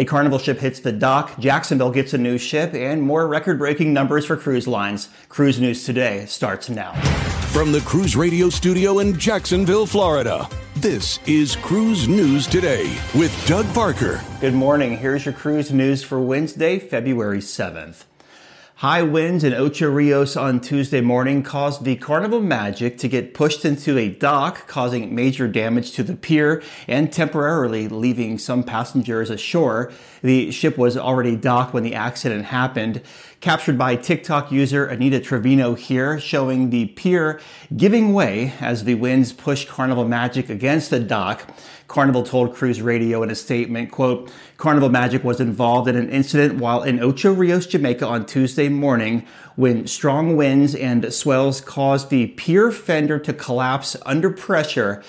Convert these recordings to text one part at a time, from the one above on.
A Carnival ship hits the dock, Jacksonville gets a new ship, and more record breaking numbers for cruise lines. Cruise News Today starts now. From the Cruise Radio studio in Jacksonville, Florida, this is Cruise News Today with Doug Parker. Good morning. Here's your cruise news for Wednesday, February 7th. High winds in Ocho Rios on Tuesday morning caused the Carnival Magic to get pushed into a dock, causing major damage to the pier and temporarily leaving some passengers ashore. The ship was already docked when the accident happened. Captured by TikTok user Anita Trevino here, showing the pier giving way as the winds pushed Carnival Magic against the dock. Carnival told Cruise Radio in a statement, quote, Carnival Magic was involved in an incident while in Ocho Rios, Jamaica on Tuesday morning when strong winds and swells caused the pier fender to collapse under pressure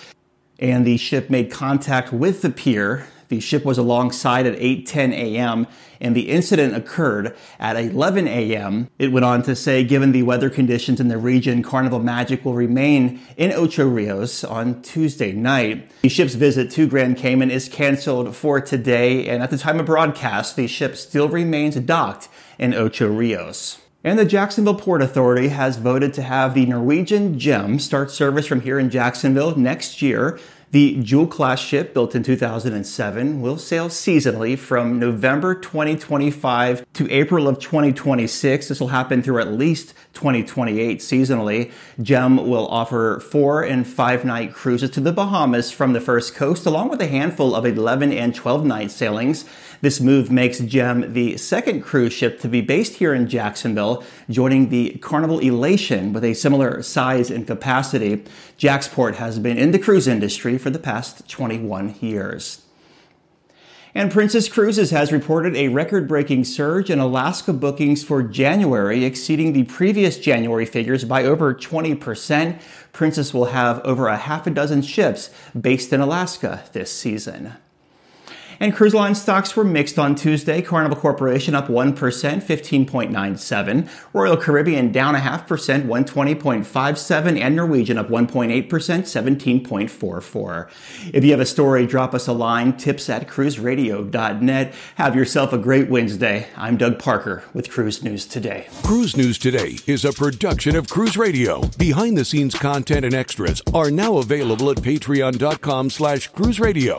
and the ship made contact with the pier. The ship was alongside at 8:10 a.m. and the incident occurred at 11 a.m. It went on to say given the weather conditions in the region, Carnival Magic will remain in Ocho Rios on Tuesday night. The ship's visit to Grand Cayman is canceled for today and at the time of broadcast, the ship still remains docked in Ocho Rios. And the Jacksonville Port Authority has voted to have the Norwegian Gem start service from here in Jacksonville next year. The Jewel class ship, built in 2007, will sail seasonally from November 2025 to April of 2026. This will happen through at least 2028 seasonally. Gem will offer four and five night cruises to the Bahamas from the First Coast, along with a handful of 11 and 12 night sailings. This move makes Gem the second cruise ship to be based here in Jacksonville, joining the Carnival Elation with a similar size and capacity. JAXPORT has been in the cruise industry for the past 21 years. And Princess Cruises has reported a record breaking surge in Alaska bookings for January, exceeding the previous January figures by over 20%. Princess will have over a half a dozen ships based in Alaska this season. And cruise line stocks were mixed on Tuesday. Carnival Corporation up 1%, 15.97. Royal Caribbean down a half percent, 120.57. And Norwegian up 1.8%, 17.44. If you have a story, drop us a line, tips at cruiseradio.net. Have yourself a great Wednesday. I'm Doug Parker with Cruise News Today. Cruise News Today is a production of Cruise Radio. Behind the scenes content and extras are now available at patreon.com slash cruise radio.